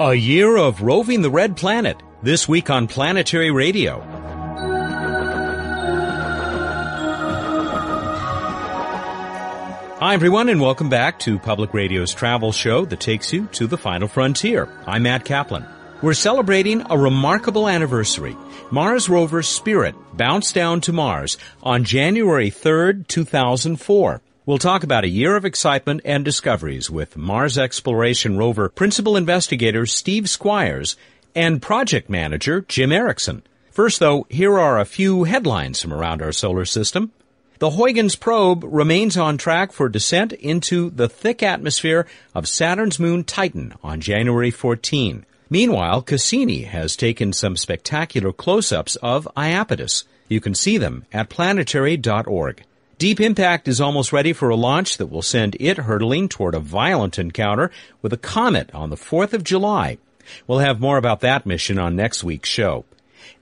A year of roving the red planet. This week on Planetary Radio. Hi, everyone, and welcome back to Public Radio's travel show that takes you to the final frontier. I'm Matt Kaplan. We're celebrating a remarkable anniversary. Mars rover Spirit bounced down to Mars on January 3rd, 2004. We'll talk about a year of excitement and discoveries with Mars Exploration Rover Principal Investigator Steve Squyres and Project Manager Jim Erickson. First, though, here are a few headlines from around our solar system. The Huygens probe remains on track for descent into the thick atmosphere of Saturn's moon Titan on January 14. Meanwhile, Cassini has taken some spectacular close-ups of Iapetus. You can see them at planetary.org. Deep Impact is almost ready for a launch that will send it hurtling toward a violent encounter with a comet on the 4th of July. We'll have more about that mission on next week's show.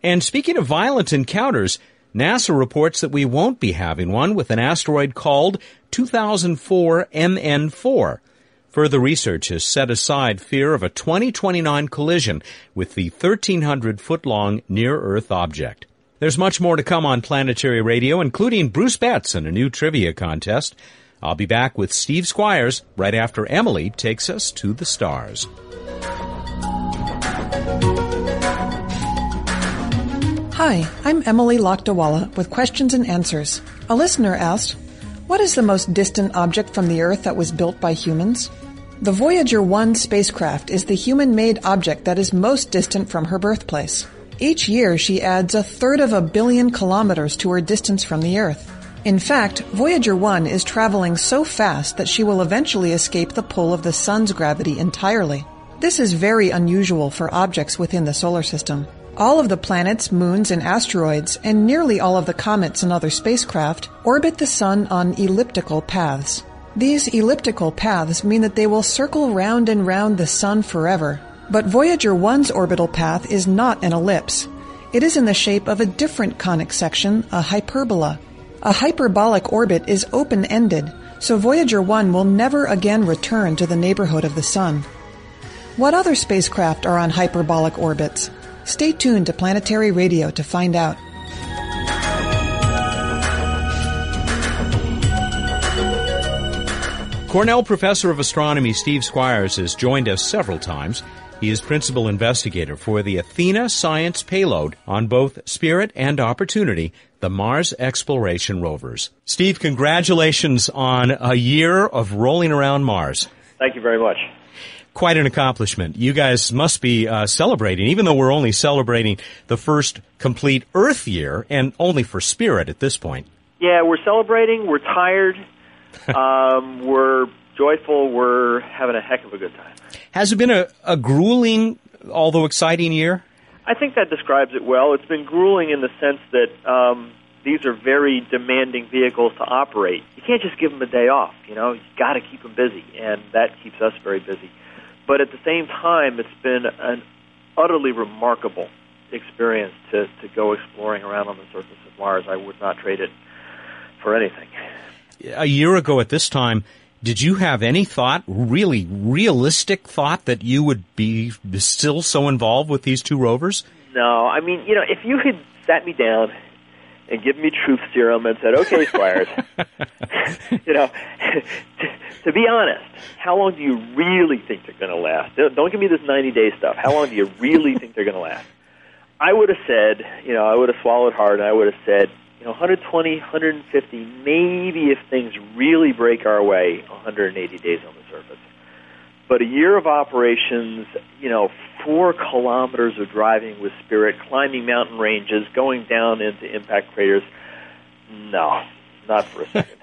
And speaking of violent encounters, NASA reports that we won't be having one with an asteroid called 2004 MN4. Further research has set aside fear of a 2029 collision with the 1300 foot long near Earth object. There's much more to come on Planetary Radio, including Bruce Betts and a new trivia contest. I'll be back with Steve Squyres right after Emily takes us to the stars. Hi, I'm Emily Lakdawalla with questions and answers. A listener asked, What is the most distant object from the Earth that was built by humans? The Voyager 1 spacecraft is the human made object that is most distant from her birthplace. Each year she adds a third of a billion kilometers to her distance from the Earth. In fact, Voyager 1 is traveling so fast that she will eventually escape the pull of the Sun's gravity entirely. This is very unusual for objects within the solar system. All of the planets, moons, and asteroids, and nearly all of the comets and other spacecraft, orbit the Sun on elliptical paths. These elliptical paths mean that they will circle round and round the Sun forever. But Voyager 1's orbital path is not an ellipse. It is in the shape of a different conic section, a hyperbola. A hyperbolic orbit is open-ended, so Voyager 1 will never again return to the neighborhood of the Sun. What other spacecraft are on hyperbolic orbits? Stay tuned to Planetary Radio to find out. Cornell Professor of Astronomy Steve Squyres has joined us several times. He is principal investigator for the Athena science payload on both Spirit and Opportunity, the Mars exploration rovers. Steve, congratulations on a year of rolling around Mars. Thank you very much quite an accomplishment. You guys must be uh, celebrating, even though we're only celebrating the first complete Earth year, and only for Spirit at this point. Yeah, we're celebrating. We're tired. um, we're joyful. We're having a heck of a good time. Has it been a, a grueling, although exciting year? I think that describes it well. It's been grueling in the sense that um, these are very demanding vehicles to operate. You can't just give them a day off. You know, you've got to keep them busy, and that keeps us very busy. But at the same time, it's been an utterly remarkable experience to, to go exploring around on the surface of Mars. I would not trade it for anything. A year ago at this time, did you have any thought, really realistic thought, that you would be still so involved with these two rovers? No. I mean, you know, if you had sat me down and given me truth serum and said, okay, Squyres, you know, to be honest, how long do you really think they're going to last? Don't give me this 90 day stuff. How long do you really think they're going to last? I would have said, you know, I would have swallowed hard and I would have said, know, 120, 150, maybe if things really break our way, 180 days on the surface. But a year of operations, you know, four kilometers of driving with Spirit, climbing mountain ranges, going down into impact craters, no, not for a second.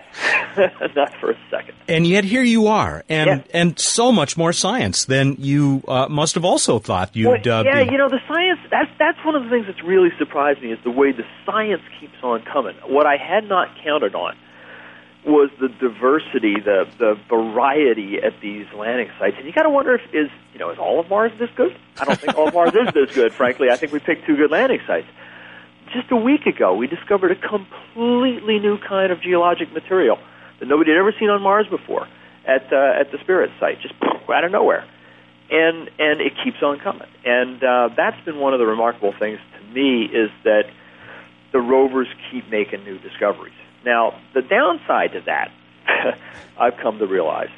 Not for a second. And yet here you are, and yeah. and so much more science than you uh, must have also thought you'd. Well, uh, yeah, be... you know the science. That's that's one of the things that's really surprised me is the way the science keeps on coming. What I had not counted on was the diversity, the the variety at these landing sites, and you got to wonder if is you know is all of Mars this good? I don't think all of Mars is this good. Frankly, I think we picked two good landing sites just a week ago, we discovered a completely new kind of geologic material that nobody had ever seen on Mars before at uh, at the Spirit site, just out of nowhere. and and it keeps on coming. And uh, that's been one of the remarkable things to me is that the rovers keep making new discoveries. Now, the downside to that, I've come to realize,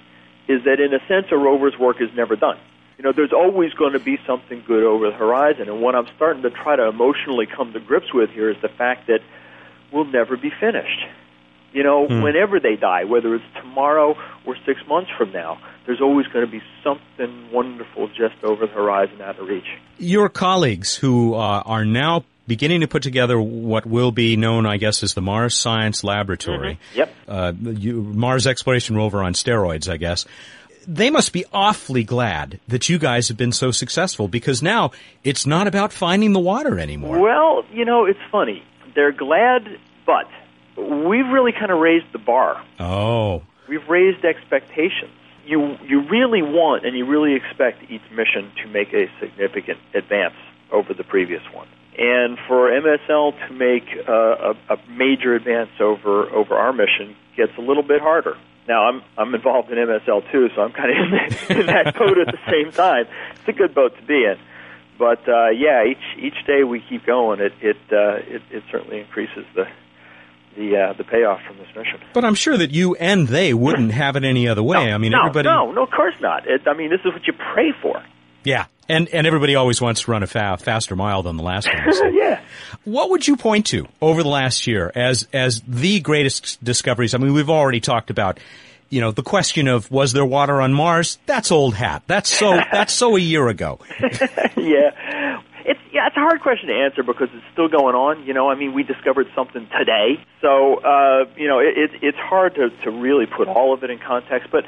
is that in a sense, a rover's work is never done. You know, there's always going to be something good over the horizon, and what I'm starting to try to emotionally come to grips with here is the fact that we'll never be finished. You know, hmm. whenever they die, whether it's tomorrow or six months from now, there's always going to be something wonderful just over the horizon out of reach. Your colleagues who uh, are now beginning to put together what will be known, I guess, as the Mars Science Laboratory. Mm-hmm. Yep. Uh, you, Mars Exploration Rover on steroids, I guess. They must be awfully glad that you guys have been so successful because now it's not about finding the water anymore. Well, you know, it's funny. They're glad, but we've really kind of raised the bar. Oh. We've raised expectations. You you really want and you really expect each mission to make a significant advance over the previous one. And for MSL to make uh, a, a major advance over over our mission gets a little bit harder. Now I'm I'm involved in MSL too, so I'm kind of in, the, in that boat at the same time. It's a good boat to be in, but uh, yeah, each each day we keep going, it it uh, it, it certainly increases the the uh, the payoff from this mission. But I'm sure that you and they wouldn't have it any other way. No, I mean, no, everybody. No, no, of course not. It, I mean, this is what you pray for. Yeah, and and everybody always wants to run a fa- faster mile than the last one. So. yeah. What would you point to over the last year as as the greatest discoveries? I mean, we've already talked about. You know, the question of was there water on Mars? That's old hat. That's so that's so a year ago. yeah. It's a hard question to answer because it's still going on. You know, I mean, we discovered something today, so uh, you know, it, it, it's hard to to really put all of it in context. But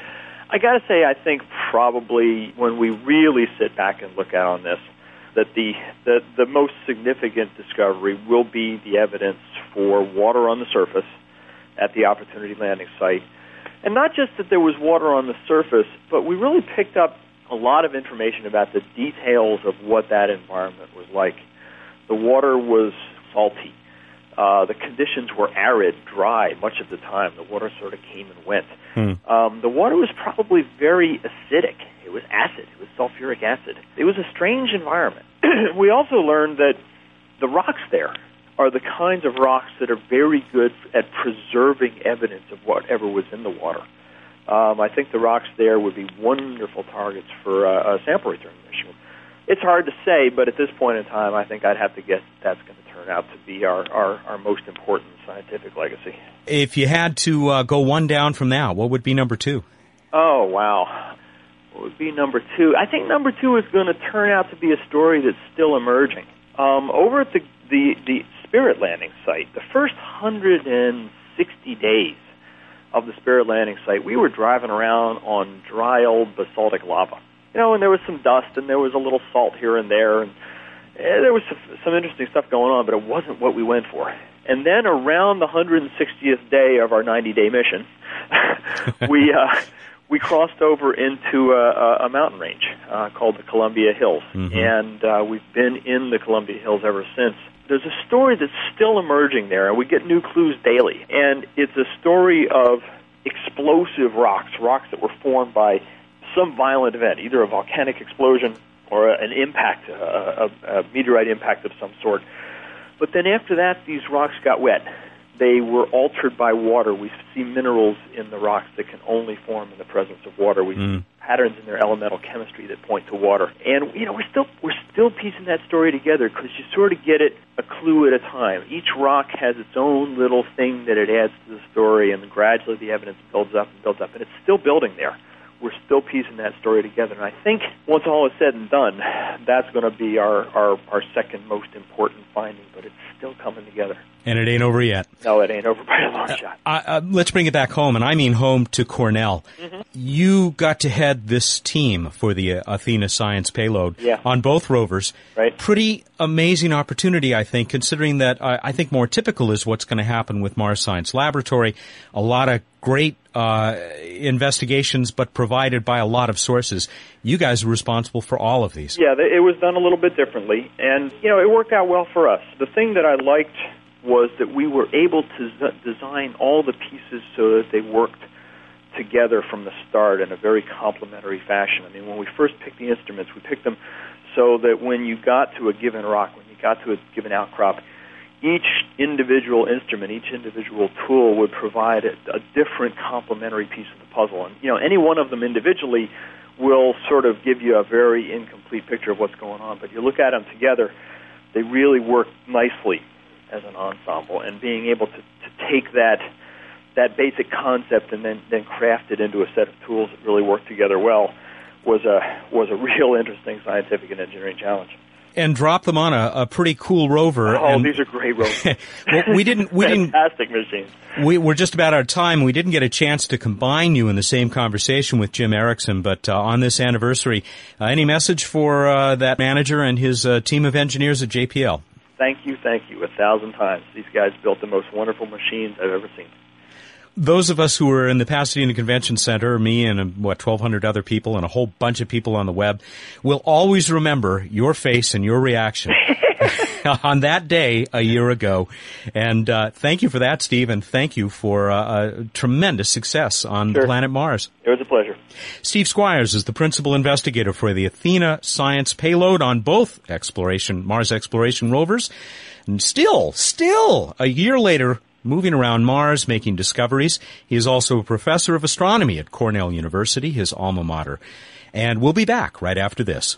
I got to say, I think probably when we really sit back and look out on this, that the, the the most significant discovery will be the evidence for water on the surface at the Opportunity landing site, and not just that there was water on the surface, but we really picked up a lot of information about the details of what that environment was like. The water was salty. Uh, the conditions were arid, dry much of the time. The water sort of came and went. Hmm. Um, the water was probably very acidic. It was acid. It was sulfuric acid. It was a strange environment. we also learned that the rocks there are the kinds of rocks that are very good at preserving evidence of whatever was in the water um, I think the rocks there would be wonderful targets for uh, a sample return mission. It's hard to say, but at this point in time, I think I'd have to guess that's going to turn out to be our, our, our most important scientific legacy. If you had to uh, go one down from now, what would be number two? Oh, wow. What would be number two? I think number two is going to turn out to be a story that's still emerging. Um, over at the, the, the Spirit landing site, the first 160 days of the Spirit landing site, we were driving around on dry old basaltic lava. You know, and there was some dust and there was a little salt here and there, and eh, there was some, some interesting stuff going on, but it wasn't what we went for. And then around the 160th day of our 90-day mission, we uh, we crossed over into a, a mountain range uh, called the Columbia Hills, mm-hmm. and uh, we've been in the Columbia Hills ever since there's a story that's still emerging there, and we get new clues daily. And it's a story of explosive rocks, rocks that were formed by some violent event, either a volcanic explosion or an impact, a, a, a meteorite impact of some sort. But then after that, these rocks got wet. They were altered by water. We see minerals in the rocks that can only form in the presence of water. We mm patterns in their elemental chemistry that point to water. And you know, we're still we're still piecing that story together because you sort of get it a clue at a time. Each rock has its own little thing that it adds to the story, and gradually the evidence builds up and builds up, and it's still building there we're still piecing that story together. And I think once all is said and done, that's going to be our, our, our second most important finding, but it's still coming together. And it ain't over yet. No, it ain't over by a long uh, shot. Uh, uh, let's bring it back home, and I mean home to Cornell. Mm-hmm. You got to head this team for the uh, Athena Science payload yeah. on both rovers. Right. Pretty amazing opportunity, I think, considering that I think more typical is what's going to happen with Mars Science Laboratory. A lot of great uh, investigations, but provided by a lot of sources. You guys are responsible for all of these. Yeah, it was done a little bit differently, and you know it worked out well for us. The thing that I liked was that we were able to z- design all the pieces so that they worked together from the start in a very complementary fashion. I mean, when we first picked the instruments, we picked them so that when you got to a given rock, when you got to a given outcrop, each individual instrument, each individual tool would provide a, a different complementary piece of the puzzle. And you know, any one of them individually will sort of give you a very incomplete picture of what's going on. But you look at them together, they really work nicely as an ensemble. And being able to, to take that that basic concept and then then craft it into a set of tools that really work together well was a was a real interesting scientific and engineering challenge and drop them on a, a pretty cool rover. Oh, and, these are great rovers. well, we didn't. We didn't. Fantastic machines. We, we're just about out of time. We didn't get a chance to combine you in the same conversation with Jim Erickson, but uh, on this anniversary, uh, any message for uh, that manager and his uh, team of engineers at JPL? Thank you, thank you, a thousand times. These guys built the most wonderful machines I've ever seen those of us who were in the Pasadena Convention Center, me and um, what 1,200 other people and a whole bunch of people on the web, will always remember your face and your reaction on that day a year ago. And uh, thank you for that, Steve, and thank you for uh, tremendous success on sure. planet Mars. It was a pleasure. Steve Squyres is the principal investigator for the Athena science payload on both exploration Mars exploration rovers. And still, still, a year later, moving around Mars, making discoveries. He is also a professor of astronomy at Cornell University, his alma mater. And we'll be back right after this.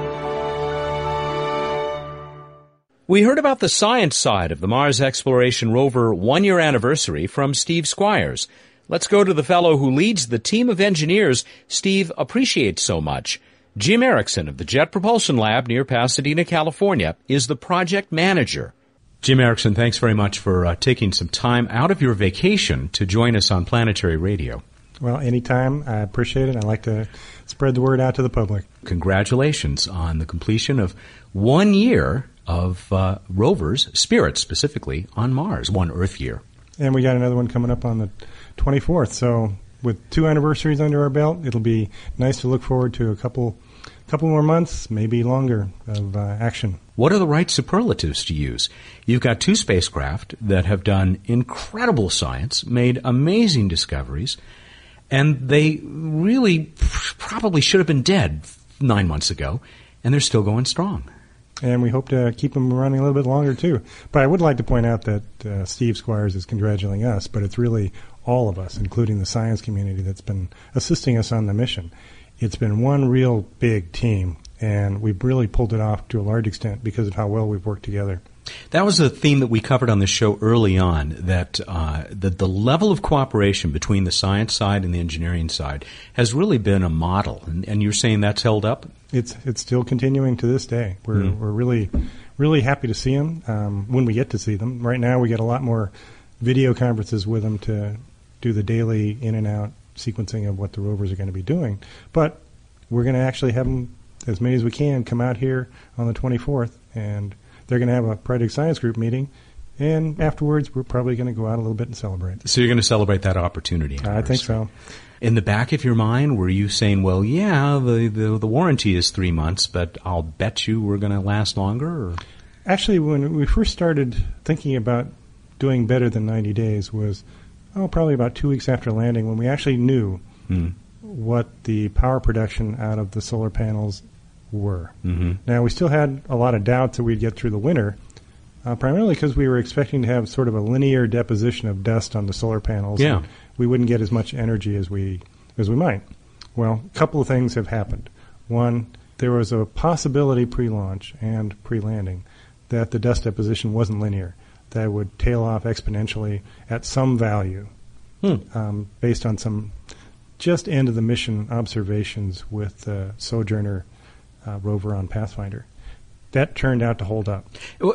We heard about the science side of the Mars Exploration Rover one year anniversary from Steve Squyres. Let's go to the fellow who leads the team of engineers Steve appreciates so much. Jim Erickson of the Jet Propulsion Lab near Pasadena, California, is the project manager. Jim Erickson, thanks very much for uh, taking some time out of your vacation to join us on Planetary Radio. Well, anytime. I appreciate it. I like to spread the word out to the public. Congratulations on the completion of one year of uh, rovers, Spirit specifically, on Mars, one Earth year. And we got another one coming up on the 24th. So with two anniversaries under our belt, it'll be nice to look forward to a couple couple more months, maybe longer, of uh, action. What are the right superlatives to use? You've got two spacecraft that have done incredible science, made amazing discoveries, and they really probably should have been dead nine months ago, and they're still going strong. And we hope to keep them running a little bit longer too. But I would like to point out that uh, Steve Squyres is congratulating us, but it's really all of us, including the science community, that's been assisting us on the mission. It's been one real big team, and we've really pulled it off to a large extent because of how well we've worked together. That was a theme that we covered on the show early on. That uh, the the level of cooperation between the science side and the engineering side has really been a model, and, and you're saying that's held up. It's it's still continuing to this day. We're mm. we're really really happy to see them um, when we get to see them. Right now, we get a lot more video conferences with them to do the daily in and out sequencing of what the rovers are going to be doing. But we're going to actually have them, as many as we can, come out here on the 24th, and they're going to have a Project Science Group meeting. And afterwards, we're probably going to go out a little bit and celebrate. So you're going to celebrate that opportunity. I think so. In the back of your mind, were you saying, "Well, yeah, the the, the warranty is three months, but I'll bet you we're going to last longer"? Or? Actually, when we first started thinking about doing better than 90 days, was oh, probably about two weeks after landing when we actually knew mm. what the power production out of the solar panels were. Mm-hmm. Now, we still had a lot of doubts that we'd get through the winter, uh, primarily because we were expecting to have sort of a linear deposition of dust on the solar panels. Yeah. We wouldn't get as much energy as we as we might. Well, a couple of things have happened. One, there was a possibility pre-launch and pre-landing that the dust deposition wasn't linear, that it would tail off exponentially at some value Hmm. um, based on some just end of the mission observations with the Sojourner uh, rover on Pathfinder. That turned out to hold up.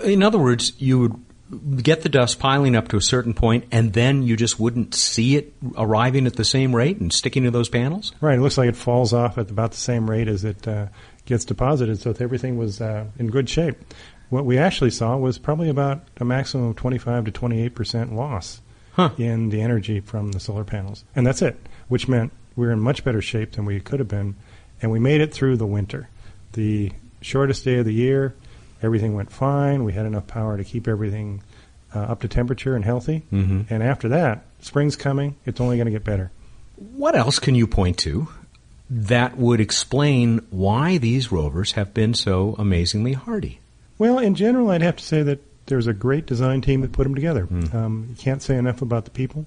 In other words, you would get the dust piling up to a certain point, and then you just wouldn't see it arriving at the same rate and sticking to those panels? Right. It looks like it falls off at about the same rate as it uh, gets deposited, so if everything was uh, in good shape. What we actually saw was probably about a maximum of 25 to 28 percent loss Huh. in the energy from the solar panels. And that's it, which meant we were in much better shape than we could have been, and we made it through the winter. The shortest day of the year, everything went fine. We had enough power to keep everything uh, up to temperature and healthy. Mhm. And after that, spring's coming. It's only going to get better. What else can you point to that would explain why these rovers have been so amazingly hardy? Well, in general, I'd have to say that there's a great design team that put them together. Um, you can't say enough about the people,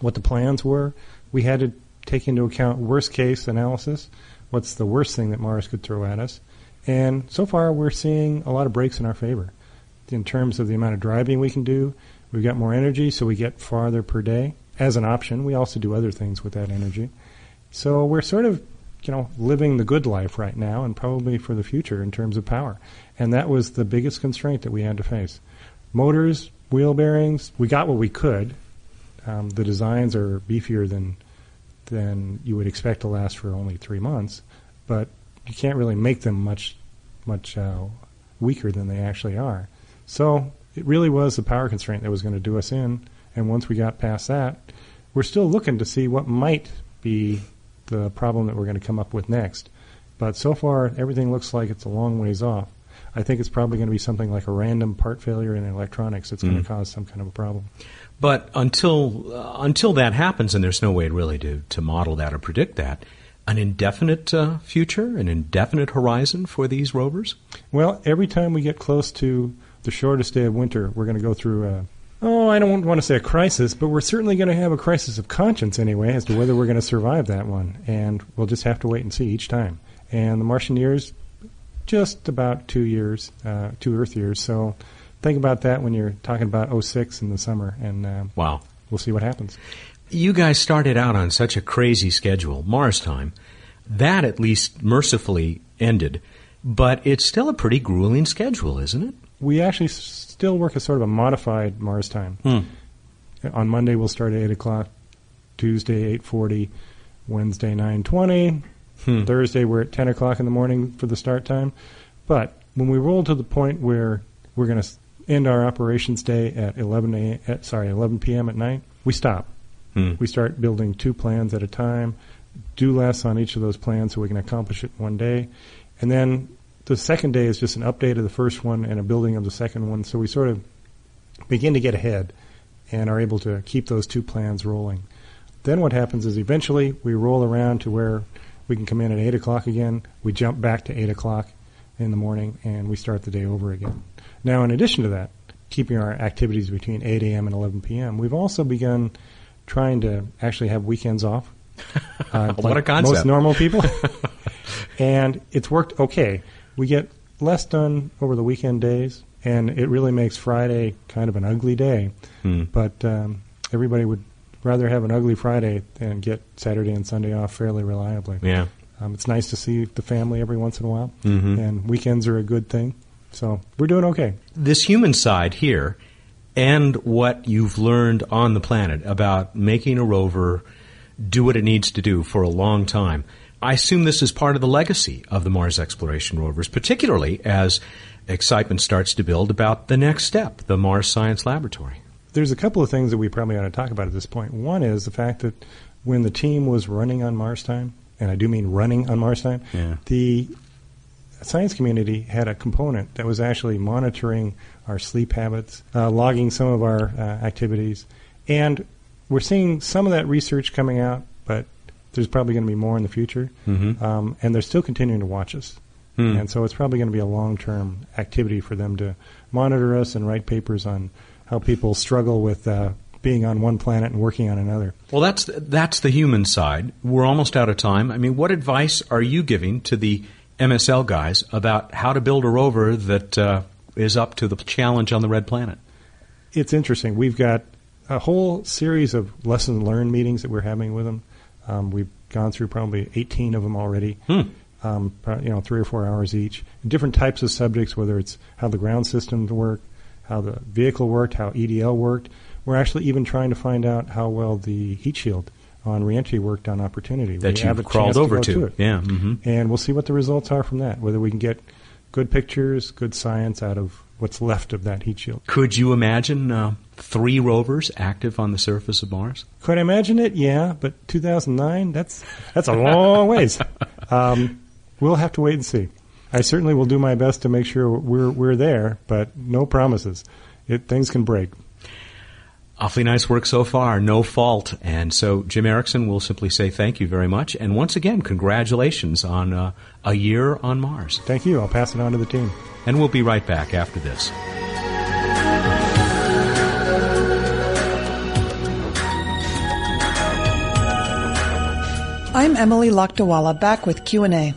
what the plans were. We had to take into account worst case analysis. What's the worst thing that Mars could throw at us? And so far, we're seeing a lot of breaks in our favor. In terms of the amount of driving we can do, we've got more energy, so we get farther per day as an option. We also do other things with that energy. So we're sort of, you know, living the good life right now and probably for the future in terms of power. And that was the biggest constraint that we had to face. Motors, wheel bearings, we got what we could. Um, the designs are beefier than than you would expect to last for only three months, but you can't really make them much much uh, weaker than they actually are. So it really was the power constraint that was going to do us in. And once we got past that, we're still looking to see what might be the problem that we're going to come up with next. But so far, everything looks like it's a long ways off. I think it's probably going to be something like a random part failure in electronics that's going Mm. to cause some kind of a problem. But until uh, until that happens, and there's no way really to, to model that or predict that, an indefinite uh, future, an indefinite horizon for these rovers? Well, every time we get close to the shortest day of winter, we're going to go through a, oh, I don't want to say a crisis, but we're certainly going to have a crisis of conscience anyway as to whether we're going to survive that one. And we'll just have to wait and see each time. And the Martian years, just about two years, uh, two Earth years. So think about that when you're talking about 06 in the summer, and uh, Wow. we'll see what happens. You guys started out on such a crazy schedule, Mars time. That at least mercifully ended, but it's still a pretty grueling schedule, isn't it? We actually still work a sort of a modified Mars time. Hmm. On Monday we'll start at eight o'clock, Tuesday eight forty, Wednesday nine twenty, Hmm. Thursday we're at ten o'clock in the morning for the start time. But when we roll to the point where we're going to end our operations day at eleven a at, sorry eleven p.m. at night, we stop. Hmm. We start building two plans at a time, do less on each of those plans so we can accomplish it in one day. And then the second day is just an update of the first one and a building of the second one. So we sort of begin to get ahead and are able to keep those two plans rolling. Then what happens is eventually we roll around to where we can come in at 8 o'clock again. We jump back to 8 o'clock in the morning and we start the day over again. Now, in addition to that, keeping our activities between 8 a.m. and 11 p.m., we've also begun trying to actually have weekends off. Uh, What a like concept. Most normal people. and it's worked okay. We get less done over the weekend days, and it really makes Friday kind of an ugly day. Hmm. But um, everybody would rather have an ugly Friday than get Saturday and Sunday off fairly reliably. Yeah. Um, it's nice to see the family every once in a while, Mhm. and weekends are a good thing. So we're doing okay. This human side here, and what you've learned on the planet about making a rover do what it needs to do for a long time. I assume this is part of the legacy of the Mars exploration rovers, particularly as excitement starts to build about the next step, the Mars Science Laboratory. There's a couple of things that we probably ought to talk about at this point. One is the fact that when the team was running on Mars time, and I do mean running on Mars time, Yeah. the science community had a component that was actually monitoring our sleep habits, uh, logging some of our uh, activities, and we're seeing some of that research coming out, but there's probably going to be more in the future. Mhm. Um, and they're still continuing to watch us. Hmm. And so it's probably going to be a long-term activity for them to monitor us and write papers on how people struggle with uh, being on one planet and working on another. Well, that's that's the human side. We're almost out of time. I mean, what advice are you giving to the MSL guys about how to build a rover that uh, is up to the challenge on the red planet? It's interesting. We've got a whole series of lesson learned meetings that we're having with them. Um, we've gone through probably 18 of them already. Hmm. Um, you know, three or four hours each. Different types of subjects, whether it's how the ground systems work, how the vehicle worked, how EDL worked. We're actually even trying to find out how well the heat shield on reentry worked on Opportunity. That we you have crawled chance to over to. it. Yeah. hmm And we'll see what the results are from that, whether we can get good pictures, good science out of what's left of that heat shield. Could you imagine uh, three rovers active on the surface of Mars? Could I imagine it? Yeah, but 2009, that's, that's a long ways. Um, we'll have to wait and see. I certainly will do my best to make sure we're, we're there, but no promises. It, things can break. Awfully nice work so far, no fault. And so, Jim Erickson will simply say thank you very much. And once again, congratulations on uh, a year on Mars. Thank you. I'll pass it on to the team. And we'll be right back after this. I'm Emily Lakdawalla back with Q&A.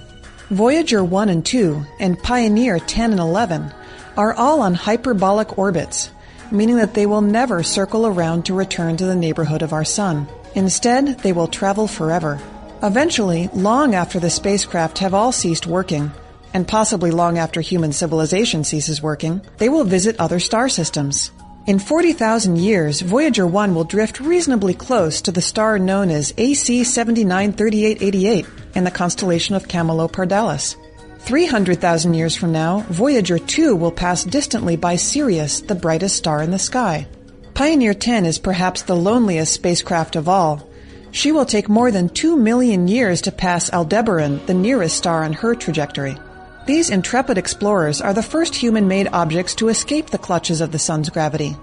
Voyager 1 and 2 and Pioneer 10 and 11 are all on hyperbolic orbits, meaning that they will never circle around to return to the neighborhood of our sun. Instead, they will travel forever. Eventually, long after the spacecraft have all ceased working, and possibly long after human civilization ceases working, they will visit other star systems. In 40,000 years, Voyager 1 will drift reasonably close to the star known as AC 793888 in the constellation of Camelopardalis. 300,000 years from now, Voyager 2 will pass distantly by Sirius, the brightest star in the sky. Pioneer 10 is perhaps the loneliest spacecraft of all. She will take more than 2 million years to pass Aldebaran, the nearest star on her trajectory. These intrepid explorers are the first human made objects to escape the clutches of the sun's gravity.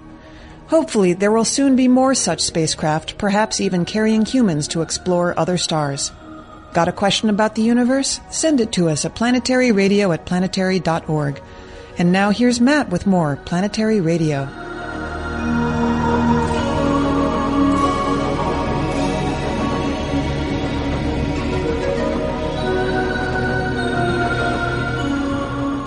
Hopefully, there will soon be more such spacecraft, perhaps even carrying humans to explore other stars. Got a question about the universe? Send it to us at planetaryradio at planetary.org. And now here's Matt with more Planetary Radio.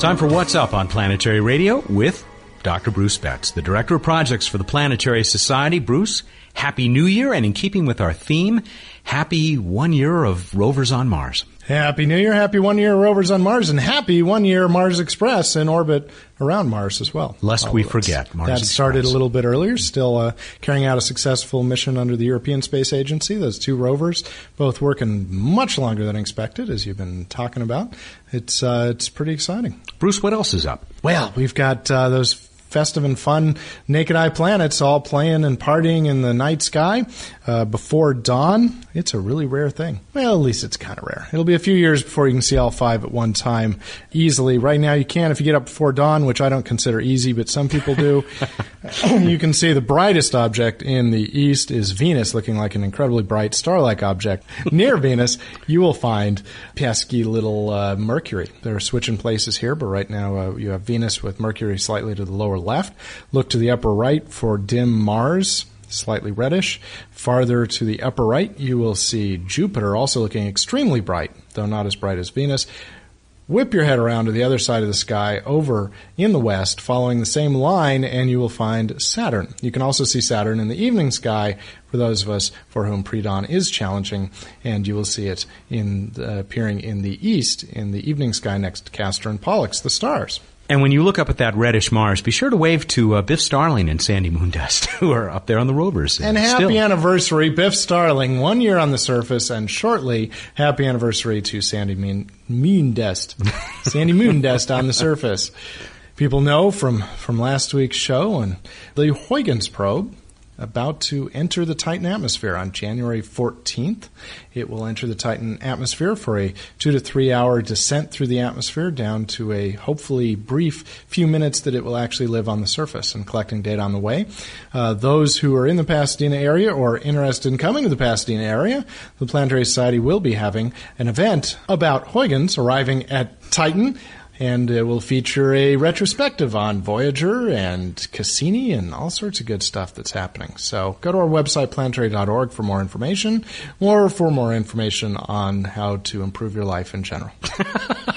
Time for What's Up on Planetary Radio with Dr. Bruce Betts, the Director of Projects for the Planetary Society. Bruce, Happy New Year, and in keeping with our theme, happy one year of rovers on Mars. Happy New Year, happy one year rovers on Mars, and happy one year Mars Express in orbit around Mars as well. Lest All we forget, Mars that started a little bit earlier, still uh, carrying out a successful mission under the European Space Agency. Those two rovers, both working much longer than expected, as you've been talking about. It's uh, it's pretty exciting. Bruce, what else is up? Well, we've got uh, those festive and fun naked eye planets all playing and partying in the night sky uh, before dawn. It's a really rare thing. Well, at least it's kind of rare. It'll be a few years before you can see all five at one time easily. Right now, you can if you get up before dawn, which I don't consider easy, but some people do. you can see the brightest object in the east is Venus, looking like an incredibly bright star-like object. Near Venus, you will find pesky little uh, Mercury. They're switching places here, but right now uh, you have Venus with Mercury slightly to the lower left. Look to the upper right for dim Mars. Slightly reddish. Farther to the upper right, you will see Jupiter also looking extremely bright, though not as bright as Venus. Whip your head around to the other side of the sky over in the west, following the same line, and you will find Saturn. You can also see Saturn in the evening sky for those of us for whom pre-dawn is challenging, and you will see it in uh, appearing in the east in the evening sky next to Castor and Pollux, the stars. And when you look up at that reddish Mars, be sure to wave to uh, Biff Starling and Sandy Moondust, who are up there on the rovers. And still. happy anniversary, Biff Starling, one year on the surface, and shortly, happy anniversary to Sandy Moon, Moondust. Sandy Moondust on the surface. People know from, from last week's show and the Huygens probe about to enter the Titan atmosphere on January 14th. It will enter the Titan atmosphere for a two to three hour descent through the atmosphere down to a hopefully brief few minutes that it will actually live on the surface and collecting data on the way. Uh, those who are in the Pasadena area or interested in coming to the Pasadena area, the Planetary Society will be having an event about Huygens arriving at Titan and it will feature a retrospective on Voyager and Cassini and all sorts of good stuff that's happening. So go to our website, planetary.org, for more information, or for more information on how to improve your life in general.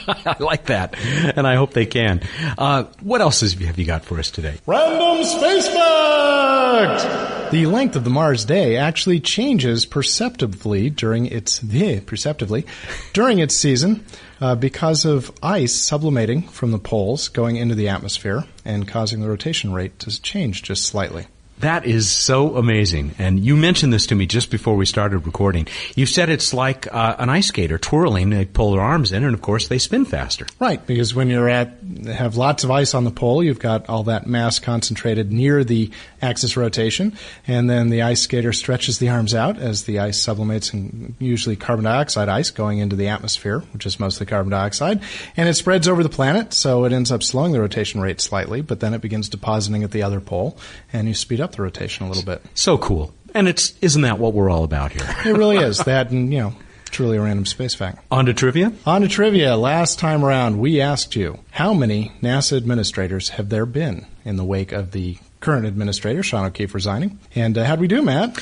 I like that, and I hope they can. Uh, what else have you got for us today? Random Space Fact! The length of the Mars day actually changes perceptibly during its yeah, perceptively during its season uh, because of ice sublimating from the poles going into the atmosphere and causing the rotation rate to change just slightly. That is so amazing. And you mentioned this to me just before we started recording. You said it's like uh, an ice skater twirling. They pull their arms in, and of course they spin faster. Right, because when you're at have lots of ice on the pole, you've got all that mass concentrated near the axis rotation, and then the ice skater stretches the arms out as the ice sublimates, and usually carbon dioxide ice going into the atmosphere, which is mostly carbon dioxide, and it spreads over the planet, so it ends up slowing the rotation rate slightly, but then it begins depositing at the other pole, and you speed up the rotation a little bit. So cool. And it's isn't that what we're all about here? It really is. That and you know, truly a random space fact. On to trivia? On to trivia. Last time around we asked you how many NASA administrators have there been in the wake of the current administrator, Sean O'Keefe, resigning. And uh, how'd we do, Matt?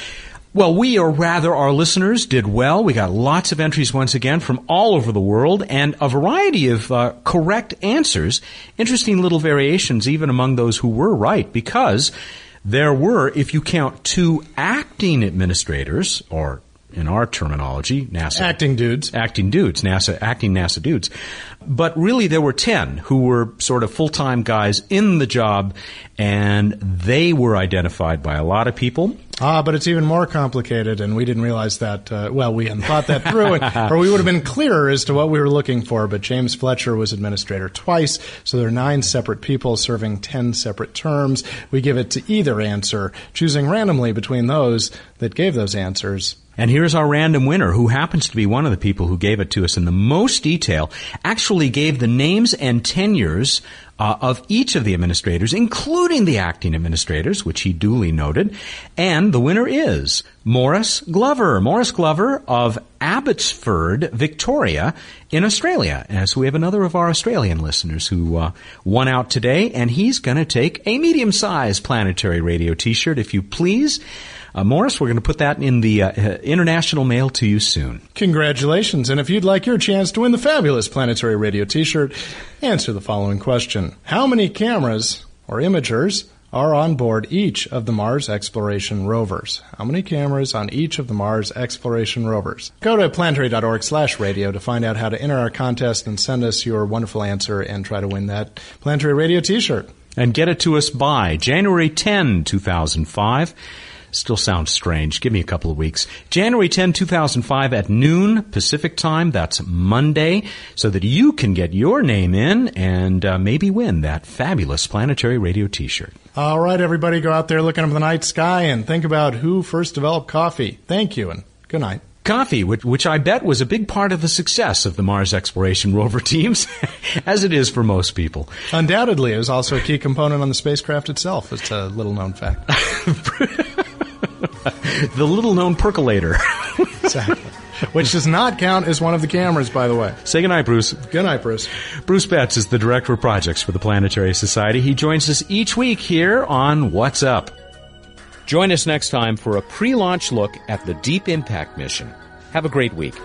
Well, we, or rather our listeners, did well. We got lots of entries once again from all over the world and a variety of uh, correct answers. Interesting little variations even among those who were right because there were, if you count two acting administrators, or in our terminology, NASA. Acting dudes. Acting dudes, NASA, acting NASA dudes. But really there were 10 who were sort of full-time guys in the job and they were identified by a lot of people. Ah, but it's even more complicated, and we didn't realize that. Uh, well, we hadn't thought that through, and, or we would have been clearer as to what we were looking for. But James Fletcher was administrator twice, so there are nine separate people serving ten separate terms. We give it to either answer, choosing randomly between those that gave those answers. And here's our random winner, who happens to be one of the people who gave it to us in the most detail, actually gave the names and tenures uh, of each of the administrators, including the acting administrators, which he duly noted. And the winner is Morris Glover. Morris Glover of Abbotsford, Victoria, in Australia. And so we have another of our Australian listeners who uh, won out today, and he's going to take a medium-sized planetary radio T-shirt, if you please. Uh, Morris, we're going to put that in the uh, international mail to you soon. Congratulations. And if you'd like your chance to win the fabulous Planetary Radio t shirt, answer the following question How many cameras or imagers are on board each of the Mars exploration rovers. How many cameras on each of the Mars exploration rovers? Go to planetary.org slash radio to find out how to enter our contest and send us your wonderful answer and try to win that Planetary Radio t-shirt. And get it to us by January 10, 2005. Still sounds strange. Give me a couple of weeks. January 10, 2005 at noon Pacific time. That's Monday. So that you can get your name in and uh, maybe win that fabulous planetary radio t-shirt. All right, everybody go out there looking up the night sky and think about who first developed coffee. Thank you and good night. Coffee, which, which, I bet was a big part of the success of the Mars exploration rover teams, as it is for most people. Undoubtedly, it was also a key component on the spacecraft itself. It's a little known fact. the little known percolator. exactly. Which does not count as one of the cameras, by the way. Say goodnight, Bruce. Good night, Bruce. Bruce Betts is the Director of Projects for the Planetary Society. He joins us each week here on What's Up. Join us next time for a pre launch look at the Deep Impact mission. Have a great week.